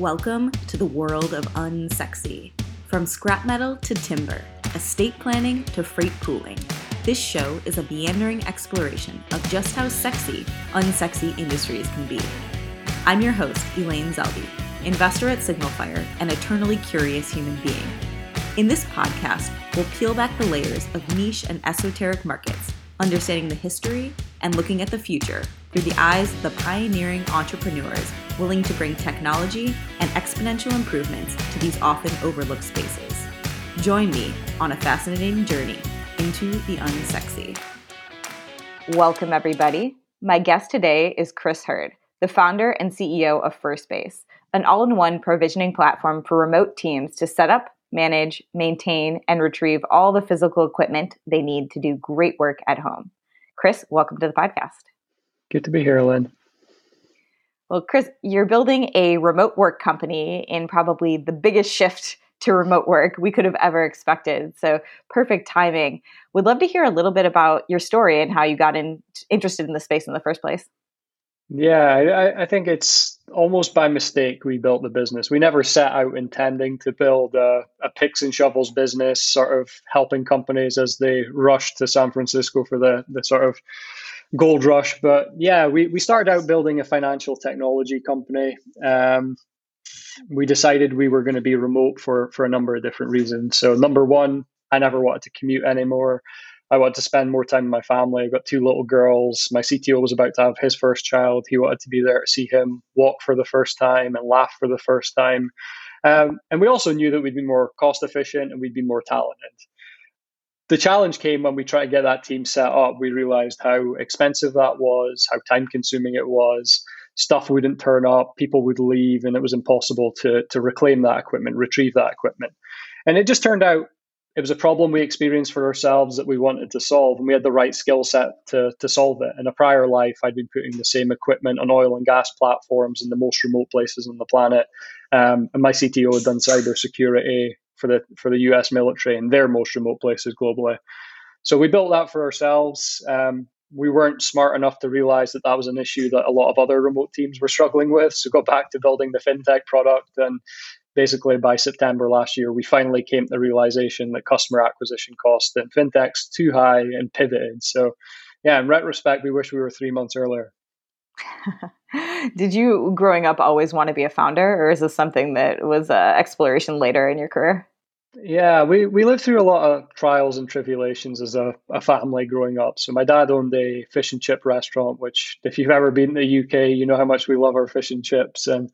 Welcome to the world of unsexy. From scrap metal to timber, estate planning to freight pooling. This show is a meandering exploration of just how sexy unsexy industries can be. I'm your host, Elaine Zelby, investor at Signalfire and eternally curious human being. In this podcast, we'll peel back the layers of niche and esoteric markets, understanding the history and looking at the future through the eyes of the pioneering entrepreneurs willing to bring technology and exponential improvements to these often overlooked spaces. Join me on a fascinating journey into the unsexy. Welcome, everybody. My guest today is Chris Herd, the founder and CEO of Firstbase, an all in one provisioning platform for remote teams to set up, manage, maintain, and retrieve all the physical equipment they need to do great work at home. Chris, welcome to the podcast. Good to be here, Elaine. Well, Chris, you're building a remote work company in probably the biggest shift to remote work we could have ever expected. So, perfect timing. Would love to hear a little bit about your story and how you got in, interested in the space in the first place. Yeah, I, I, think it's almost by mistake we built the business. We never set out intending to build a, a, picks and shovels business, sort of helping companies as they rush to San Francisco for the, the sort of gold rush. But yeah, we, we started out building a financial technology company. Um, we decided we were going to be remote for, for a number of different reasons. So, number one, I never wanted to commute anymore. I wanted to spend more time with my family. I've got two little girls. My CTO was about to have his first child. He wanted to be there to see him walk for the first time and laugh for the first time. Um, and we also knew that we'd be more cost efficient and we'd be more talented the challenge came when we tried to get that team set up. We realized how expensive that was, how time consuming it was. Stuff wouldn't turn up, people would leave, and it was impossible to, to reclaim that equipment, retrieve that equipment. And it just turned out it was a problem we experienced for ourselves that we wanted to solve, and we had the right skill set to, to solve it. In a prior life, I'd been putting the same equipment on oil and gas platforms in the most remote places on the planet. Um, and my CTO had done cybersecurity for the for the U.S. military in their most remote places globally. So we built that for ourselves. Um, we weren't smart enough to realize that that was an issue that a lot of other remote teams were struggling with. So go back to building the fintech product, and basically by September last year, we finally came to the realization that customer acquisition cost in fintech's too high and pivoted. So yeah, in retrospect, we wish we were three months earlier. Did you, growing up, always want to be a founder, or is this something that was uh, exploration later in your career? Yeah, we, we lived through a lot of trials and tribulations as a, a family growing up. So my dad owned a fish and chip restaurant, which if you've ever been to the UK, you know how much we love our fish and chips. And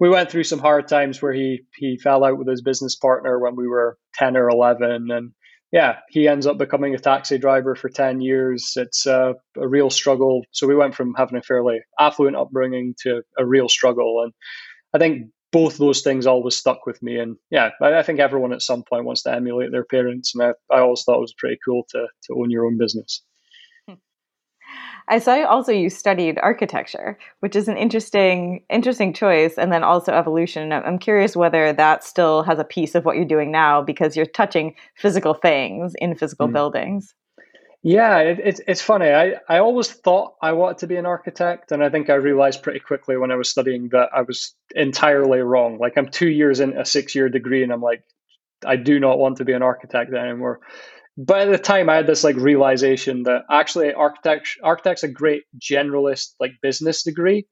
we went through some hard times where he he fell out with his business partner when we were 10 or 11. And yeah, he ends up becoming a taxi driver for 10 years. It's a real struggle. So we went from having a fairly affluent upbringing to a real struggle. And I think both those things always stuck with me. And yeah, I, I think everyone at some point wants to emulate their parents. And I, I always thought it was pretty cool to, to own your own business. I saw also you studied architecture, which is an interesting interesting choice, and then also evolution. I'm curious whether that still has a piece of what you're doing now because you're touching physical things in physical mm. buildings. Yeah, it, it's it's funny. I, I always thought I wanted to be an architect, and I think I realized pretty quickly when I was studying that I was entirely wrong. Like I'm two years in a six year degree, and I'm like, I do not want to be an architect anymore at the time i had this like realization that actually architect architect's a great generalist like business degree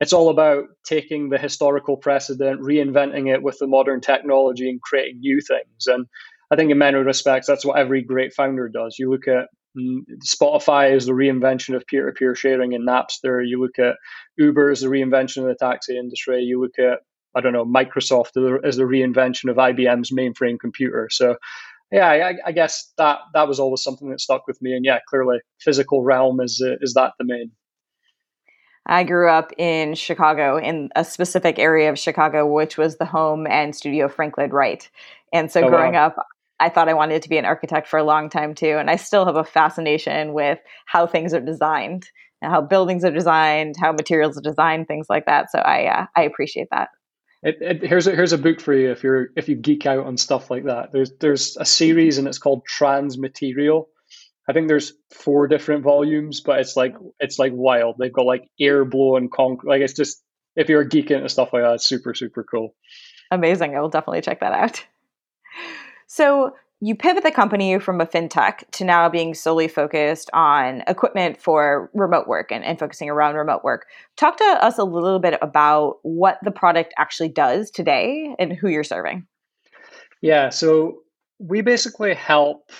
it's all about taking the historical precedent reinventing it with the modern technology and creating new things and i think in many respects that's what every great founder does you look at spotify is the reinvention of peer-to-peer sharing and napster you look at uber as the reinvention of the taxi industry you look at I don't know, Microsoft as the reinvention of IBM's mainframe computer. So yeah, I, I, guess that that was always something that stuck with me. And yeah, clearly, physical realm is uh, is that domain. I grew up in Chicago, in a specific area of Chicago, which was the home and studio of Frank Lloyd Wright. And so, oh, growing wow. up, I thought I wanted to be an architect for a long time too. And I still have a fascination with how things are designed, and how buildings are designed, how materials are designed, things like that. So I uh, I appreciate that. It, it, here's a here's a book for you if you're if you geek out on stuff like that. There's there's a series and it's called Transmaterial. I think there's four different volumes, but it's like it's like wild. They've got like air blown concrete. Like it's just if you're a geek into stuff like that, it's super super cool. Amazing! I will definitely check that out. So you pivot the company from a fintech to now being solely focused on equipment for remote work and, and, focusing around remote work. Talk to us a little bit about what the product actually does today and who you're serving. Yeah, so we basically help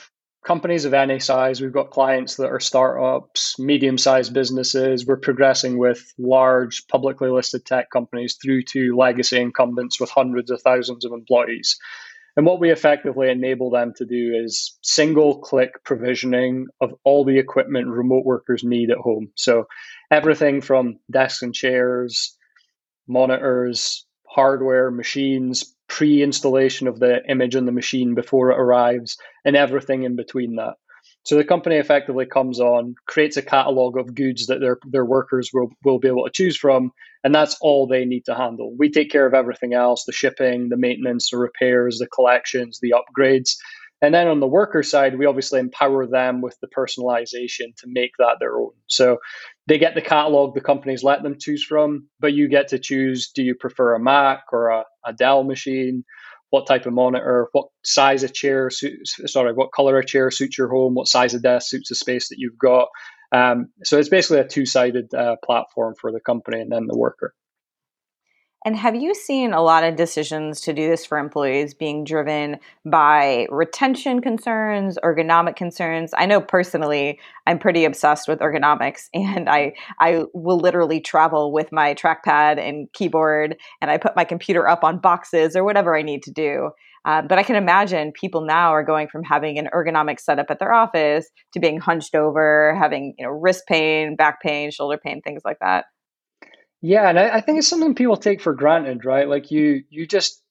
companies of any size. We've got clients that are startups, medium sized businesses. We're progressing with large publicly listed tech companies through to legacy incumbents with hundreds of thousands of employees. And what we effectively enable them to do is single click provisioning of all the equipment remote workers need at home. So everything from desks and chairs, monitors, hardware, machines, pre installation of the image on the machine before it arrives, and everything in between that. So the company effectively comes on, creates a catalog of goods that their, their workers will, will be able to choose from, and that's all they need to handle. We take care of everything else the shipping, the maintenance, the repairs, the collections, the upgrades. And then on the worker side, we obviously empower them with the personalization to make that their own. So they get the catalog the companies let them choose from, but you get to choose do you prefer a Mac or a, a Dell machine? What type of monitor, what size of chair suits, sorry, what color of chair suits your home, what size of desk suits the space that you've got. Um, so it's basically a two sided uh, platform for the company and then the worker. And have you seen a lot of decisions to do this for employees being driven by retention concerns, ergonomic concerns? I know personally, I'm pretty obsessed with ergonomics, and I I will literally travel with my trackpad and keyboard, and I put my computer up on boxes or whatever I need to do. Uh, but I can imagine people now are going from having an ergonomic setup at their office to being hunched over, having you know wrist pain, back pain, shoulder pain, things like that. Yeah, and I, I think it's something people take for granted, right? Like you, you just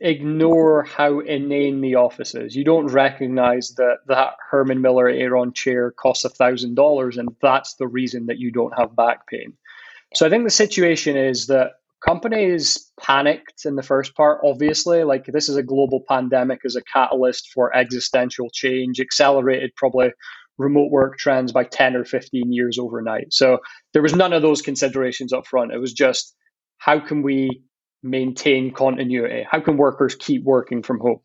ignore how inane the office is. You don't recognize that that Herman Miller Aeron chair costs a thousand dollars, and that's the reason that you don't have back pain. So I think the situation is that companies panicked in the first part. Obviously, like this is a global pandemic as a catalyst for existential change, accelerated probably remote work trends by 10 or 15 years overnight. So there was none of those considerations up front. It was just how can we maintain continuity? How can workers keep working from home?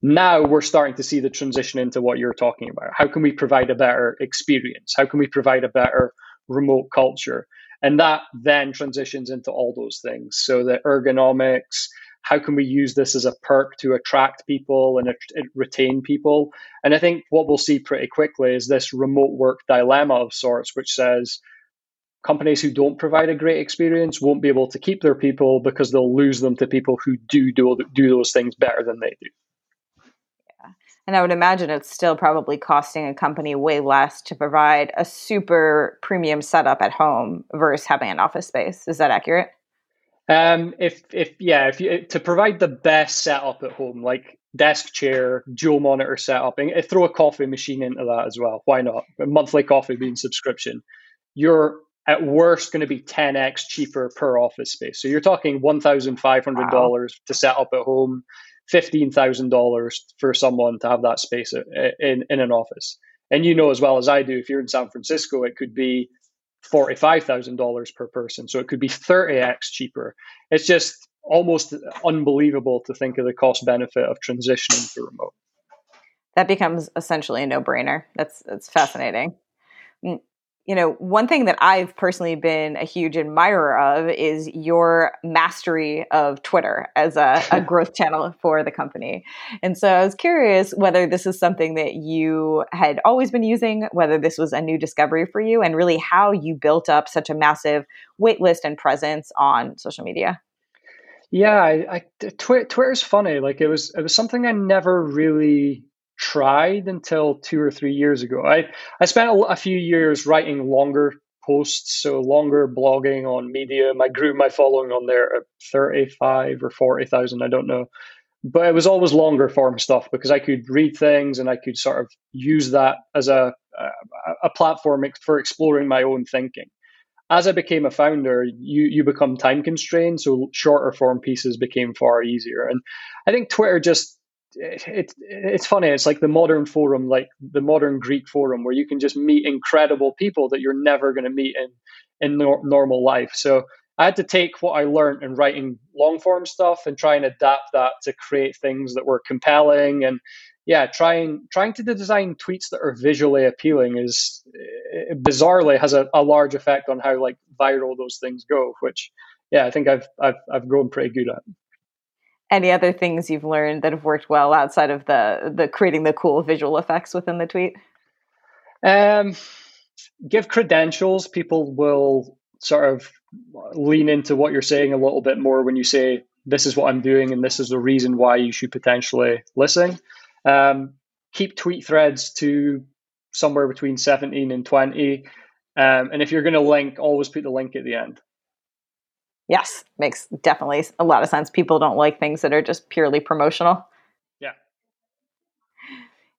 Now we're starting to see the transition into what you're talking about. How can we provide a better experience? How can we provide a better remote culture? And that then transitions into all those things. So the ergonomics, how can we use this as a perk to attract people and retain people? And I think what we'll see pretty quickly is this remote work dilemma of sorts, which says companies who don't provide a great experience won't be able to keep their people because they'll lose them to people who do do, do those things better than they do. Yeah. And I would imagine it's still probably costing a company way less to provide a super premium setup at home versus having an office space. Is that accurate? Um, if if yeah, if you to provide the best setup at home, like desk chair, dual monitor setup, and throw a coffee machine into that as well. Why not? A monthly coffee bean subscription. You're at worst going to be 10x cheaper per office space. So you're talking $1,500 wow. to set up at home, $15,000 for someone to have that space in, in an office. And you know as well as I do, if you're in San Francisco, it could be $45,000 per person. So it could be 30x cheaper. It's just almost unbelievable to think of the cost benefit of transitioning to remote. That becomes essentially a no brainer. That's, that's fascinating. Mm, You know, one thing that I've personally been a huge admirer of is your mastery of Twitter as a, a, growth channel for the company. And so I was curious whether this is something that you had always been using, whether this was a new discovery for you, and really how you built up such a massive waitlist and presence on social media. Yeah, I, I, Twitter's funny. Like it was, it was something I never really tried until two or three years ago. I, I spent a, a few years writing longer posts, so longer blogging on Medium. I grew my following on there at 35 or 40,000, I don't know. But it was always longer form stuff because I could read things and I could sort of use that as a, a, a platform for exploring my own thinking. As I became a founder, you, you become time constrained, so shorter form pieces became far easier. And I think Twitter just it's it's funny. It's like the modern forum, like the modern Greek forum, where you can just meet incredible people that you're never going to meet in in nor- normal life. So I had to take what I learned in writing long form stuff and try and adapt that to create things that were compelling and yeah, trying trying to design tweets that are visually appealing is eh, bizarrely has a, a large effect on how like viral those things go, which yeah, I think I've I've I've grown pretty good at. Any other things you've learned that have worked well outside of the the creating the cool visual effects within the tweet? Um, give credentials. People will sort of lean into what you're saying a little bit more when you say this is what I'm doing and this is the reason why you should potentially listen. Um, keep tweet threads to somewhere between 17 and 20. Um, and if you're going to link, always put the link at the end. Yes, makes definitely a lot of sense. People don't like things that are just purely promotional. Yeah.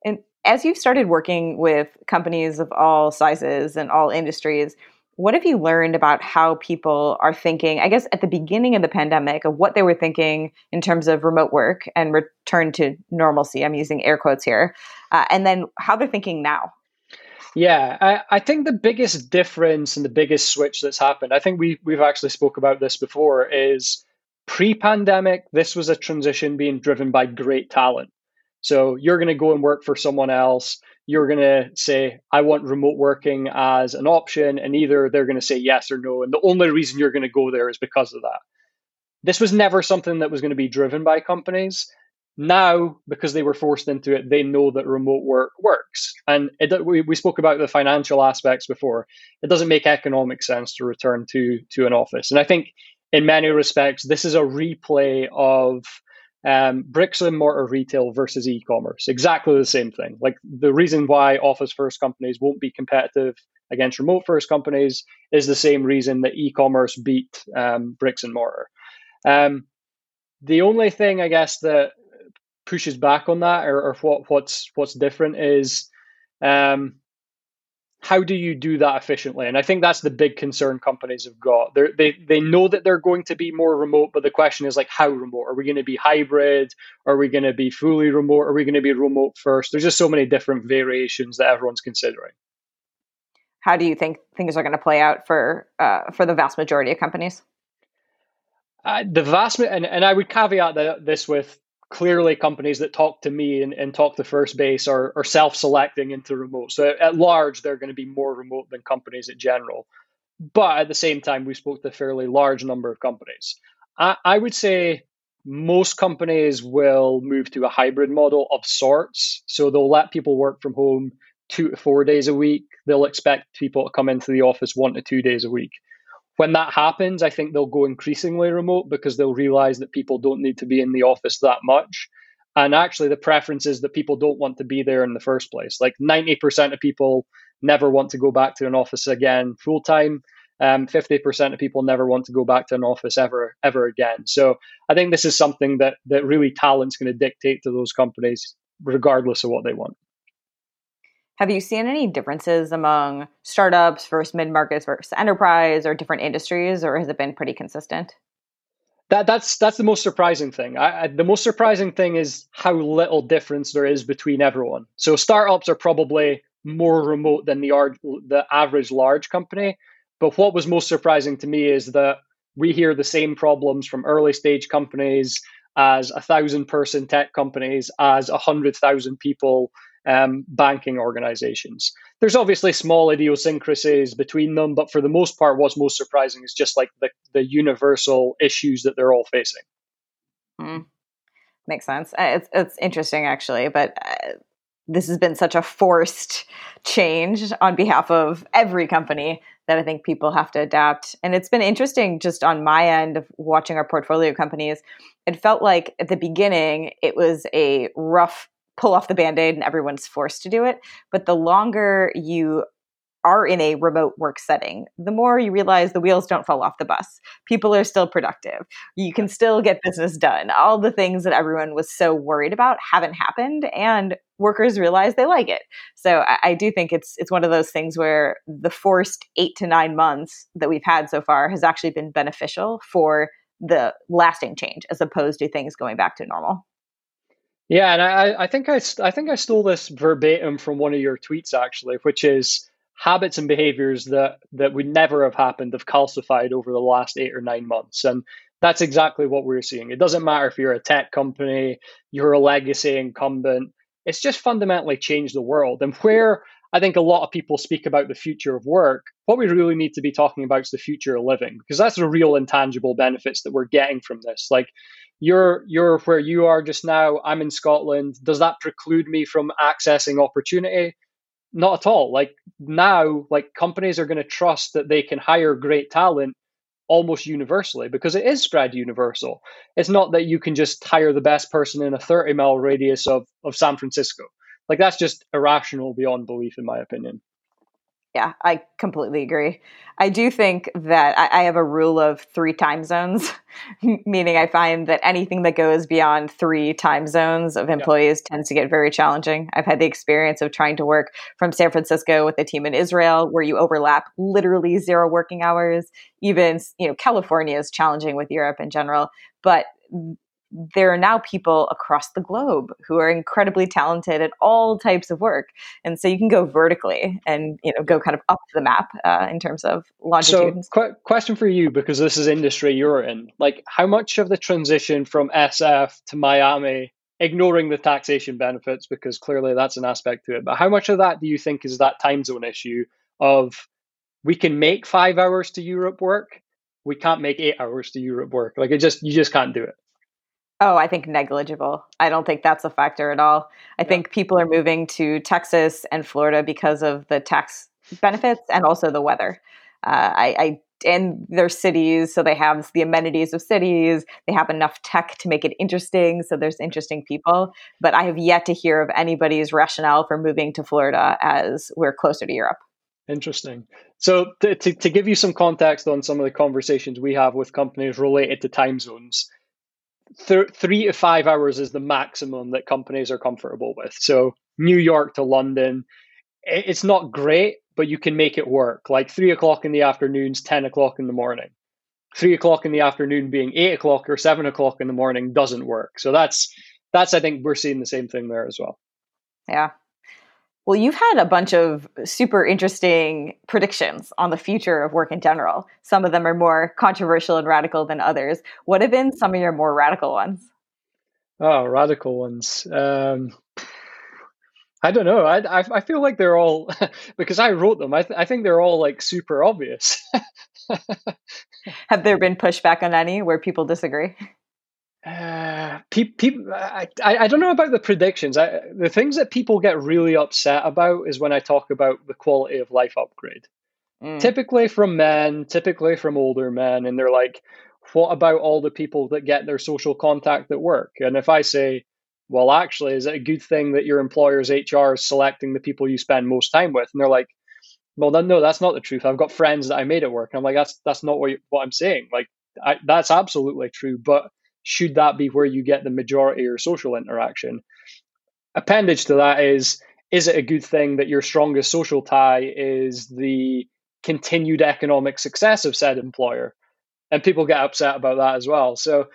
And as you've started working with companies of all sizes and all industries, what have you learned about how people are thinking, I guess, at the beginning of the pandemic, of what they were thinking in terms of remote work and return to normalcy? I'm using air quotes here. Uh, and then how they're thinking now. Yeah, I, I think the biggest difference and the biggest switch that's happened, I think we, we've actually spoke about this before, is pre-pandemic, this was a transition being driven by great talent. So you're going to go and work for someone else you're going to say, I want remote working as an option. And either they're going to say yes or no. And the only reason you're going to go there is because of that. This was never something that was going to be driven by companies. Now, because they were forced into it, they know that remote work works. And it, we, we spoke about the financial aspects before. It doesn't make economic sense to return to, to an office. And I think in many respects, this is a replay of um, bricks and mortar retail versus e-commerce exactly the same thing like the reason why office first companies won't be competitive against remote first companies is the same reason that e-commerce beat um, bricks and mortar um, the only thing i guess that pushes back on that or, or what, what's what's different is um, how do you do that efficiently? And I think that's the big concern companies have got. They're, they they know that they're going to be more remote, but the question is like, how remote? Are we going to be hybrid? Are we going to be fully remote? Are we going to be remote first? There's just so many different variations that everyone's considering. How do you think things are going to play out for uh, for the vast majority of companies? Uh, the vast and, and I would caveat that, this with clearly companies that talk to me and, and talk to Firstbase are, are self-selecting into remote. So at large, they're going to be more remote than companies in general. But at the same time, we spoke to a fairly large number of companies. I, I would say most companies will move to a hybrid model of sorts. So they'll let people work from home two to four days a week. They'll expect people to come into the office one to two days a week when that happens, I think they'll go increasingly remote because they'll realize that people don't need to be in the office that much. And actually, the preference is that people don't want to be there in the first place. Like 90% of people never want to go back to an office again full time. Um, 50% of people never want to go back to an office ever, ever again. So I think this is something that, that really talent's going to dictate to those companies, regardless of what they want. Have you seen any differences among startups versus mid markets versus enterprise or different industries, or has it been pretty consistent? That that's that's the most surprising thing. I, I, the most surprising thing is how little difference there is between everyone. So startups are probably more remote than the the average large company. But what was most surprising to me is that we hear the same problems from early stage companies as a thousand person tech companies as a hundred thousand people um, banking organizations. There's obviously small idiosyncrasies between them, but for the most part, what's most surprising is just like the, the universal issues that they're all facing. Mm. Makes sense. Uh, it's, it's interesting, actually, but uh, this has been such a forced change on behalf of every company that I think people have to adapt. And it's been interesting just on my end of watching our portfolio companies. It felt like at the beginning, it was a rough pull off the band-aid and everyone's forced to do it but the longer you are in a remote work setting, the more you realize the wheels don't fall off the bus. People are still productive. You can still get business done. All the things that everyone was so worried about haven't happened, and workers realize they like it. So I, I do think it's it's one of those things where the forced eight to nine months that we've had so far has actually been beneficial for the lasting change as opposed to things going back to normal. Yeah, and I, I think I, I think I stole this verbatim from one of your tweets actually, which is habits and behaviors that that would never have happened have calcified over the last eight or nine months. And that's exactly what we're seeing. It doesn't matter if you're a tech company you're a legacy incumbent. It's just fundamentally changed the world. And where i think a lot of people speak about the future of work what we really need to be talking about is the future of living because that's the real intangible benefits that we're getting from this like you're you're where you are just now i'm in scotland does that preclude me from accessing opportunity not at all. Like now, like companies are going to trust that they can hire great talent almost universally because it is spread universal. It's not that you can just hire the best person in a 30 mile radius of, of San Francisco. Like that's just irrational beyond belief, in my opinion. Yeah, I completely agree. I do think that I, I have a rule of three time zones, meaning I find that anything that goes beyond three time zones of employees yeah. tends to get very challenging. I've had the experience of trying to work from San Francisco with a team in Israel where you overlap literally zero working hours. Even, you know, California is challenging with Europe in general, but there are now people across the globe who are incredibly talented at all types of work. And so you can go vertically and you know go kind of up the map uh, in terms of longitude so qu- question for you because this is industry you're in. Like how much of the transition from sf to miami ignoring the taxation benefits because clearly that's an aspect to it but how much of that do you think is that time zone issue of we can make five hours to europe work we can't make eight hours to europe work? Like it just you just can't do it Oh, I think negligible. I don't think that's a factor at all. I yeah. think people are moving to Texas and Florida because of the tax benefits and also the weather. Uh, I, I and their cities, so they have the amenities of cities. They have enough tech to make it interesting, so there's interesting people. But I have yet to hear of anybody's rationale for moving to Florida as we're closer to Europe. Interesting. So, to, to, to give you some context on some of the conversations we have with companies related to time zones, th- three to five hours is the maximum that companies are comfortable with. So New York to London, it's not great, but you can make it work. Like three o'clock in the afternoons, 10 o'clock in the morning. Three o'clock in the afternoon being eight o'clock or seven o'clock in the morning doesn't work. So that's that's I think we're seeing the same thing there as well. Yeah. Well, you've had a bunch of super interesting predictions on the future of work in general. Some of them are more controversial and radical than others. What have been some of your more radical ones? Oh, radical ones. Um, I don't know. I, I, I feel like they're all because I wrote them. I th- I think they're all like super obvious. Have there been pushback on any where people disagree? Uh, people, I, I don't know about the predictions. I, the things that people get really upset about is when I talk about the quality of life upgrade. Mm. Typically from men, typically from older men, and they're like, "What about all the people that get their social contact at work?" And if I say, "Well, actually, is it a good thing that your employer's HR is selecting the people you spend most time with?" And they're like, "Well, no, that's not the truth. I've got friends that I made at work." And I'm like, "That's that's not what you, what I'm saying. Like, I, that's absolutely true, but." Should that be where you get the majority of your social interaction? Appendage to that is is it a good thing that your strongest social tie is the continued economic success of said employer? And people get upset about that as well. So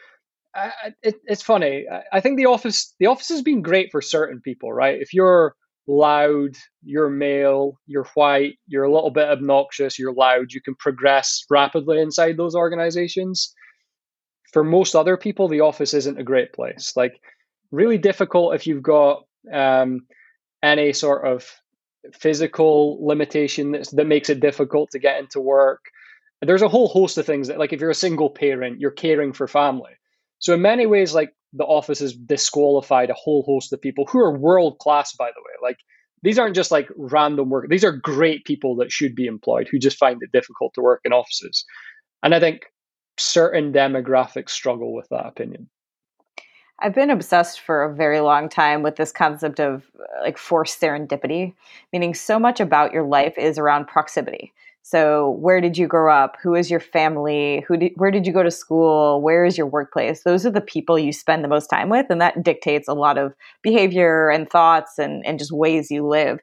uh, it, it's funny. I think the office the office has been great for certain people, right? If you're loud, you're male, you're white, you're a little bit obnoxious, you're loud, you can progress rapidly inside those organizations for most other people, the office isn't a great place. Like, really difficult if you've got um, any sort of physical limitation that's, that makes it difficult to get into work. There's a whole host of things that, like, if you're a single parent, you're caring for family. So, in many ways, like, the office has disqualified a whole host of people who are world class, by the way. Like, these aren't just like random work. These are great people that should be employed who just find it difficult to work in offices. And I think certain demographics struggle with that opinion. I've been obsessed for a very long time with this concept of like forced serendipity, meaning so much about your life is around proximity. So, where did you grow up? Who is your family? Who did, where did you go to school? Where is your workplace? Those are the people you spend the most time with, and that dictates a lot of behavior and thoughts and, and just ways you live.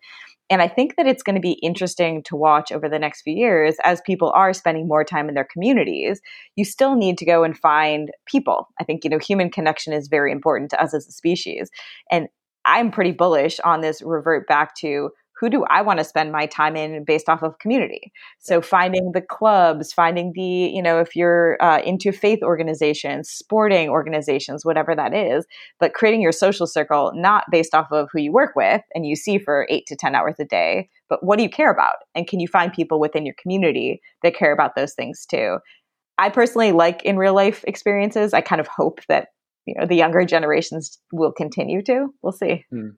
And I think that it's going to be interesting to watch over the next few years as people are spending more time in their communities. You still need to go and find people. I think, you know, human connection is very important to us as a species. And I'm pretty bullish on this revert back to who do I want to spend my time in based off of community? So finding the clubs, finding the, you know, if you're uh, into faith organizations, sporting organizations, whatever that is, but creating your social circle not based off of who you work with and you see for eight to 10 hours a day, but what do you care about? And can you find people within your community that care about those things too? I personally like in real life experiences. I kind of hope that you know the younger generations will continue to. We'll see. Hmm.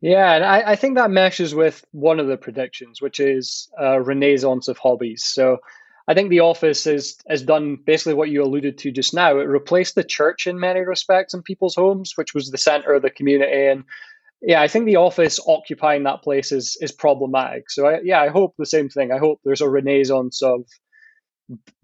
Yeah, and I, I, think that meshes with one of the predictions, which is a renaissance of hobbies. So I think the office is, has done basically what you alluded to just now. It replaced the church in many respects in people's homes, which was the center of the community. And yeah, I think the office occupying that place is is problematic. So I, yeah, I hope the same thing. I hope there's a renaissance of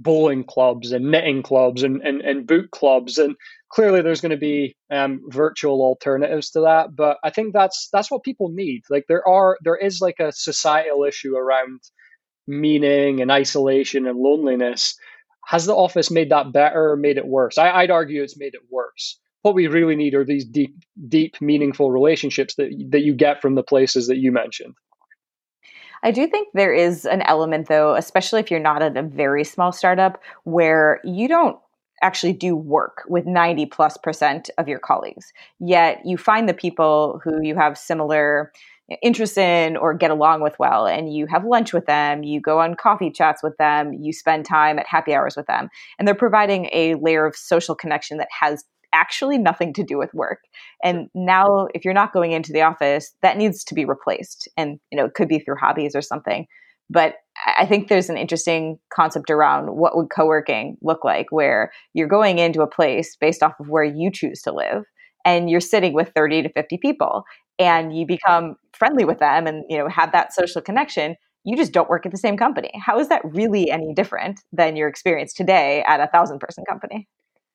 bowling clubs and knitting clubs and, and, and boot clubs. And clearly there's going to be um, virtual alternatives to that but i think that's that's what people need. Like there are there is like a societal issue around meaning and isolation and loneliness. Has the office made that better or made it worse? I, i'd argue it's made it worse. What we really need are these deep deep meaningful relationships that that you get from the places that you mentioned I do think there is an element, though, especially if you're not at a very small startup, where you don't actually do work with 90 plus percent of your colleagues. Yet you find the people who you have similar eh, interests in or get along with well, and you have lunch with them, you go on coffee chats with them, you spend time at happy hours with them. And they're providing a layer of social connection that has actually nothing to do with work. And now if you're not going into the office, that needs to be replaced. And you know, it could be through hobbies or something. But I think there's an interesting concept around what would co-working look like where you're going into a place based off of where you choose to live and you're sitting with 30 to 50 people and you become friendly with them and you know have that social connection you just don't work at the same company how is that really any different than your experience today at a thousand person company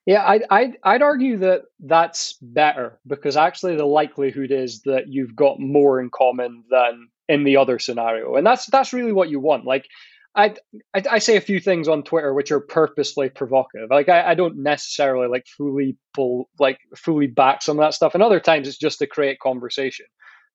yeah, I'd, I'd, I'd argue that that's better because actually the likelihood is that you've got more in common than in the other scenario, and that's that's really what you want. Like, I I, I say a few things on Twitter which are purposely provocative. Like, I, I don't necessarily like fully pull like fully back some of that stuff, and other times it's just to create conversation.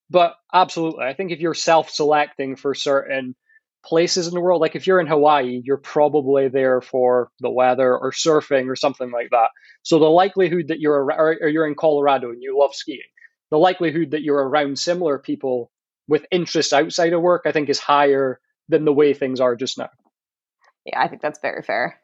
But absolutely, I think if you're self-selecting for certain places in the world. Like if you're in Hawaii, you're probably there for the weather or surfing or something like that. So the likelihood that you're or you're in Colorado and you love skiing, the likelihood that you're around similar people with interests outside of work, I think, is higher than the way things are just now. Yeah, I think that's very fair.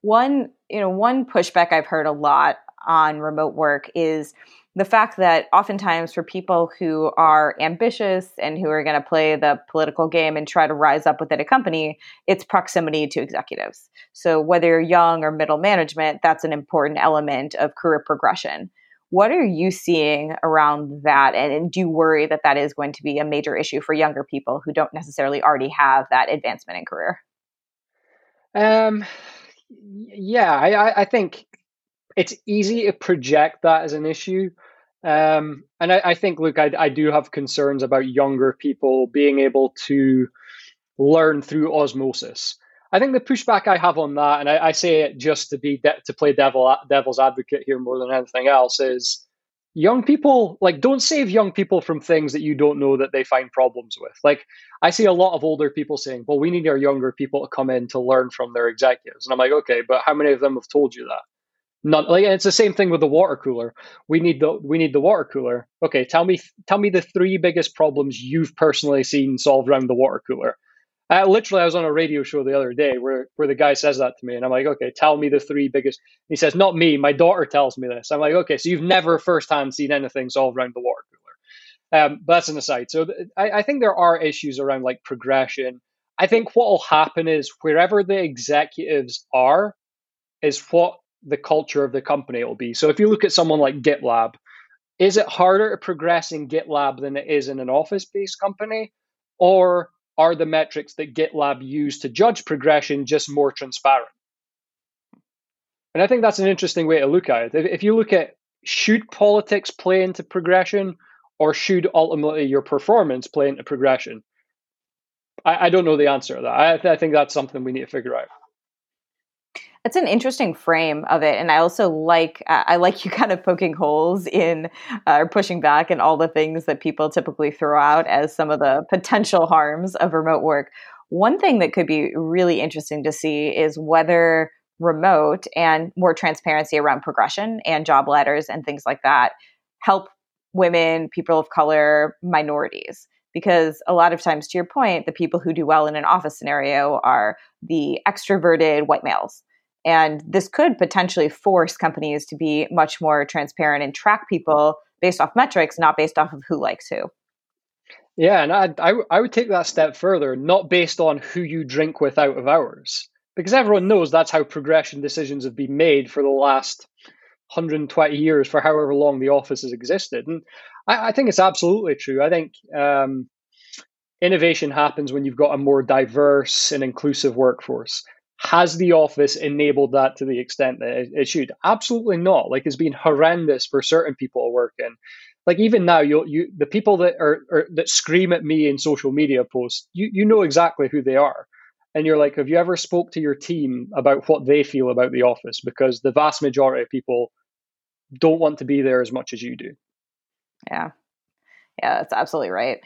One, you know, one pushback I've heard a lot on remote work is the fact that oftentimes for people who are ambitious and who are going to play the political game and try to rise up within a company, it's proximity to executives. So whether you're young or middle management, that's an important element of career progression. What are you seeing around that? And, and do you worry that that is going to be a major issue for younger people who don't necessarily already have that advancement in career? Um, yeah, I, I think it's easy to project that as an issue. Um, and I, I, think, look, I, I do have concerns about younger people being able to learn through osmosis. I think the pushback I have on that, and I, I say it just to be de- to play devil devil's advocate here more than anything else, is young people like don't save young people from things that you don't know that they find problems with. Like I see a lot of older people saying, "Well, we need our younger people to come in to learn from their executives," and I'm like, "Okay, but how many of them have told you that?" Not like it's the same thing with the water cooler. We need the we need the water cooler. Okay, tell me tell me the three biggest problems you've personally seen solved around the water cooler. Literally, I was on a radio show the other day where where the guy says that to me, and I'm like, okay, tell me the three biggest. He says, not me, my daughter tells me this. I'm like, okay, so you've never firsthand seen anything solved around the water cooler. Um, but that's an aside. So th- I, I think there are issues around like progression. I think what will happen is wherever the executives are, is what the culture of the company will be. So if you look at someone like GitLab, is it harder to progress in GitLab than it is in an office based company? Or are the metrics that GitLab use to judge progression just more transparent? And I think that's an interesting way to look at it. If you look at should politics play into progression or should ultimately your performance play into progression? I, I don't know the answer to that. I, I think that's something we need to figure out. It's an interesting frame of it, and I also like uh, I like you kind of poking holes in uh, or pushing back in all the things that people typically throw out as some of the potential harms of remote work. One thing that could be really interesting to see is whether remote and more transparency around progression and job ladders and things like that help women, people of color, minorities because a lot of times to your point the people who do well in an office scenario are the extroverted white males and this could potentially force companies to be much more transparent and track people based off metrics not based off of who likes who yeah and I, I, I would take that step further not based on who you drink with out of hours because everyone knows that's how progression decisions have been made for the last 120 years for however long the office has existed and I, I think it's absolutely true. I think um, innovation happens when you've got a more diverse and inclusive workforce. Has the office enabled that to the extent that it, should? Absolutely not. Like it's been horrendous for certain people to work in. Like even now, you you the people that are, are that scream at me in social media posts, you you know exactly who they are and you're like have you ever spoke to your team about what they feel about the office because the vast majority of people don't want to be there as much as you do yeah. Yeah, that's absolutely right.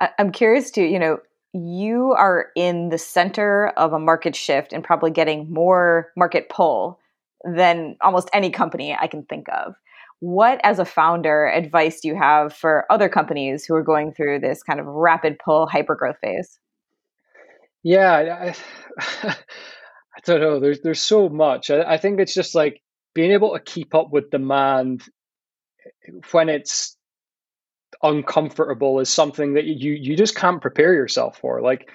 I- I'm curious to, you know, you are in the center of a market shift and probably getting more market pull than almost any company I can think of. What, as a founder, advice do you have for other companies who are going through this kind of rapid pull hypergrowth phase? Yeah, I, I don't know. There's there's so much. I, I think it's just like being able to keep up with demand eh, when it's uncomfortable is something that you you just can't prepare yourself for like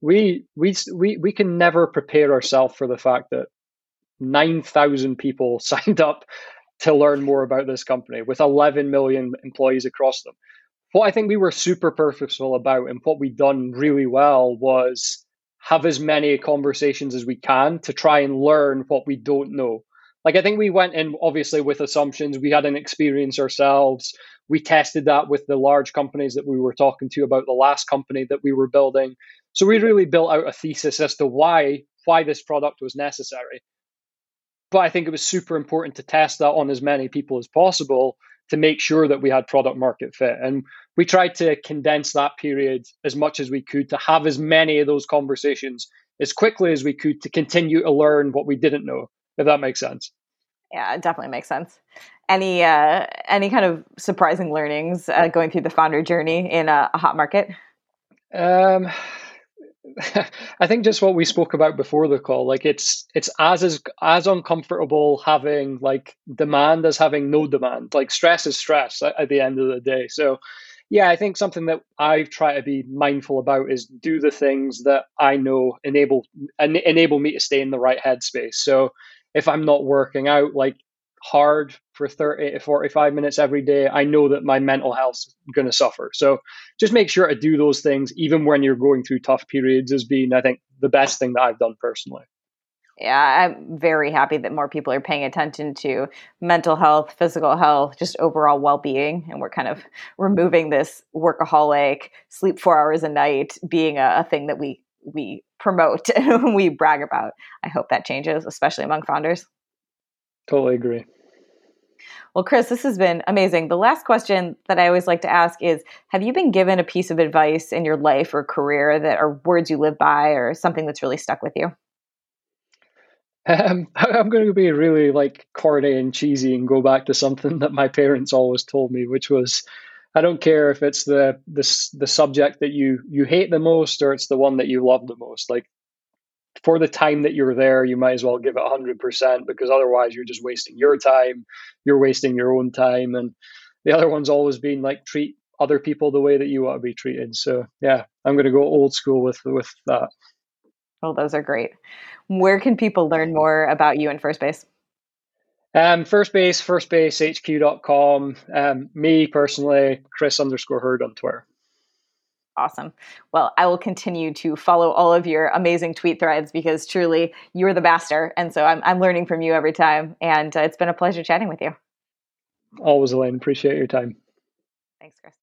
we we we we can never prepare ourselves for the fact that 9000 people signed up to learn more about this company with 11 million employees across them what i think we were super purposeful about and what we done really well was have as many conversations as we can to try and learn what we don't know like I think we went in obviously with assumptions. We had an experience ourselves. We tested that with the large companies that we were talking to about the last company that we were building. So we really built out a thesis as to why why this product was necessary. But I think it was super important to test that on as many people as possible to make sure that we had product market fit. And we tried to condense that period as much as we could to have as many of those conversations as quickly as we could to continue to learn what we didn't know if that makes sense. Yeah, it definitely makes sense. Any uh, any kind of surprising learnings uh, going through the founder journey in a, a hot market? Um, I think just what we spoke about before the call, like it's it's as as as uncomfortable having like demand as having no demand. Like stress is stress at, at the end of the day. So yeah, I think something that I try to be mindful about is do the things that I know enable enable me to stay in the right headspace. So if I'm not working out like hard for 30 to 45 minutes every day, I know that my mental health's going to suffer. So just make sure to do those things, even when you're going through tough periods, has been, I think, the best thing that I've done personally. Yeah, I'm very happy that more people are paying attention to mental health, physical health, just overall well being. And we're kind of removing this workaholic, sleep four hours a night being a, a thing that we we promote and we brag about. I hope that changes, especially among founders. Totally agree. Well, Chris, this has been amazing. The last question that I always like to ask is Have you been given a piece of advice in your life or career that are words you live by or something that's really stuck with you? Um, I'm going to be really like corny and cheesy and go back to something that my parents always told me, which was I don't care if it's the the the subject that you you hate the most or it's the one that you love the most. Like for the time that you're there, you might as well give it 100% because otherwise you're just wasting your time, you're wasting your own time and the other one's always been like treat other people the way that you want to be treated. So, yeah, I'm going to go old school with with that. Well, those are great. Where can people learn more about you in Firstbase? Um, Firstbase, firstbasehq.com. Um, me personally, Chris underscore Herd on Twitter. Awesome. Well, I will continue to follow all of your amazing tweet threads because truly you're the master. And so I'm, I'm learning from you every time. And uh, it's been a pleasure chatting with you. Always, Elaine. Appreciate your time. Thanks, Chris.